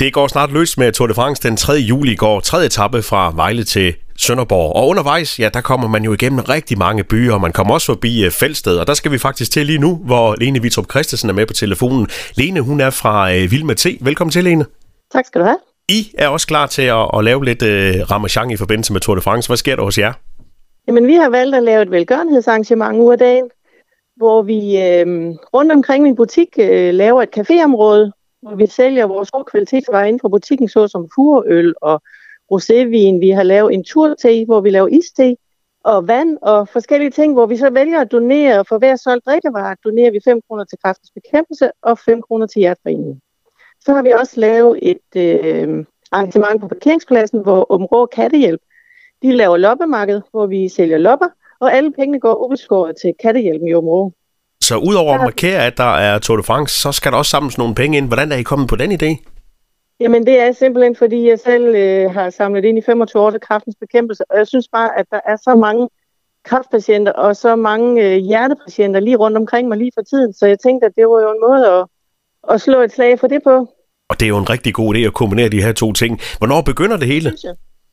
Det går snart løs med Tour de France den 3. juli går tredje etape fra Vejle til Sønderborg. Og undervejs, ja, der kommer man jo igennem rigtig mange byer, og man kommer også forbi uh, Fældsted. Og der skal vi faktisk til lige nu, hvor Lene Vitrup Christensen er med på telefonen. Lene, hun er fra Vild med T. Velkommen til, Lene. Tak skal du have. I er også klar til at, at lave lidt uh, ramachan i forbindelse med Tour de France. Hvad sker der hos jer? Jamen, vi har valgt at lave et velgørenhedsarrangement uge af dagen, hvor vi øh, rundt omkring min butik øh, laver et caféområde, vi sælger vores gode kvalitetsvarer inden for butikken, såsom furøl og rosévin. Vi har lavet en turte, hvor vi laver iste og vand og forskellige ting, hvor vi så vælger at donere. For hver solgt drikkevarer donerer vi 5 kroner til kræftens bekæmpelse og 5 kroner til hjerteforeningen. Så har vi også lavet et øh, arrangement på parkeringspladsen, hvor Åben Kattehjælp de laver loppemarked, hvor vi sælger lopper, og alle pengene går ubeskåret til Kattehjælpen i Åben så udover at markere, at der er Tour de France, så skal der også samles nogle penge ind. Hvordan er I kommet på den idé? Jamen det er simpelthen, fordi jeg selv øh, har samlet ind i 25 år til kraftens bekæmpelse, og jeg synes bare, at der er så mange kraftpatienter og så mange øh, hjertepatienter lige rundt omkring mig lige for tiden, så jeg tænkte, at det var jo en måde at, at slå et slag for det på. Og det er jo en rigtig god idé at kombinere de her to ting. Hvornår begynder det hele?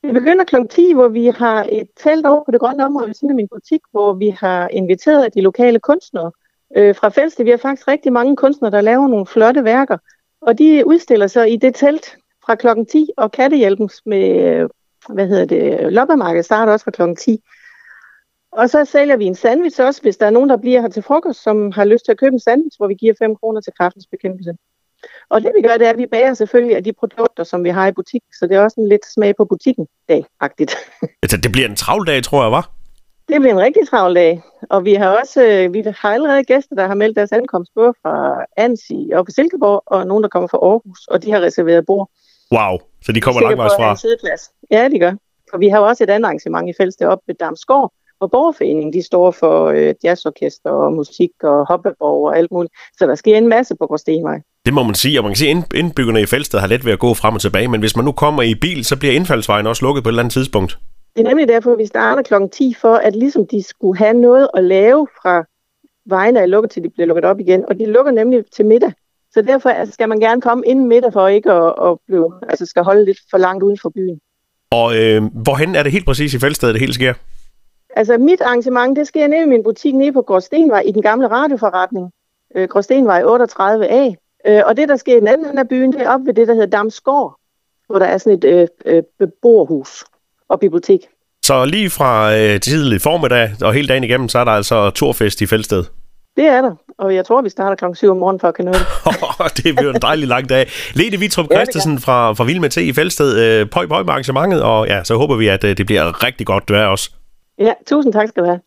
Det begynder kl. 10, hvor vi har et telt over på det grønne område ved siden af min butik, hvor vi har inviteret de lokale kunstnere øh, fra Fælste. Vi har faktisk rigtig mange kunstnere, der laver nogle flotte værker, og de udstiller sig i det telt fra kl. 10, og Kattehjælpens med, øh, hvad hedder det, loppemarkedet starter også fra kl. 10. Og så sælger vi en sandwich også, hvis der er nogen, der bliver her til frokost, som har lyst til at købe en sandwich, hvor vi giver 5 kroner til kraftens bekæmpelse. Og det vi gør, det er, at vi bager selvfølgelig af de produkter, som vi har i butikken, så det er også en lidt smag på butikken dag-agtigt. Altså, det bliver en travl dag, tror jeg, var? Det bliver en rigtig travl dag, og vi har også øh, vi har allerede gæster, der har meldt deres ankomst både fra Ansi og fra Silkeborg, og nogen, der kommer fra Aarhus, og de har reserveret bord. Wow, så de kommer langvejs fra? Ja, de gør. Og vi har også et andet arrangement i fællesskab op ved Damsgård, hvor Borgerforeningen de står for øh, jazzorkester og musik og hoppeborg og alt muligt. Så der sker en masse på Gråstenvej. Det må man sige, og man kan sige, at indbyggerne i Fælsted har let ved at gå frem og tilbage, men hvis man nu kommer i bil, så bliver indfaldsvejen også lukket på et eller andet tidspunkt. Det er nemlig derfor, at vi starter kl. 10, for at ligesom de skulle have noget at lave fra vejene er lukket, til de bliver lukket op igen. Og de lukker nemlig til middag. Så derfor skal man gerne komme inden middag, for ikke at, at blive, altså skal holde lidt for langt uden for byen. Og øh, hvorhen er det helt præcis i Fælsted, det hele sker? Altså mit arrangement, det sker nede i min butik nede på Gråstenvej i den gamle radioforretning. Øh, Gråstenvej 38A. Øh, og det, der sker i den anden af byen, det er op ved det, der hedder Damsgård, hvor der er sådan et øh, øh, beboerhus og bibliotek. Så lige fra øh, tidlig formiddag og hele dagen igennem, så er der altså turfest i Fældsted? Det er der, og jeg tror, vi starter klokken 7 om morgenen for at kan nå det. det bliver en dejlig lang dag. Lene Vitrup Christensen fra, fra Vild med T i Fældsted. Øh, pøj, pøj med arrangementet, og ja, så håber vi, at øh, det bliver rigtig godt vejr også. Ja, tusind tak skal du have.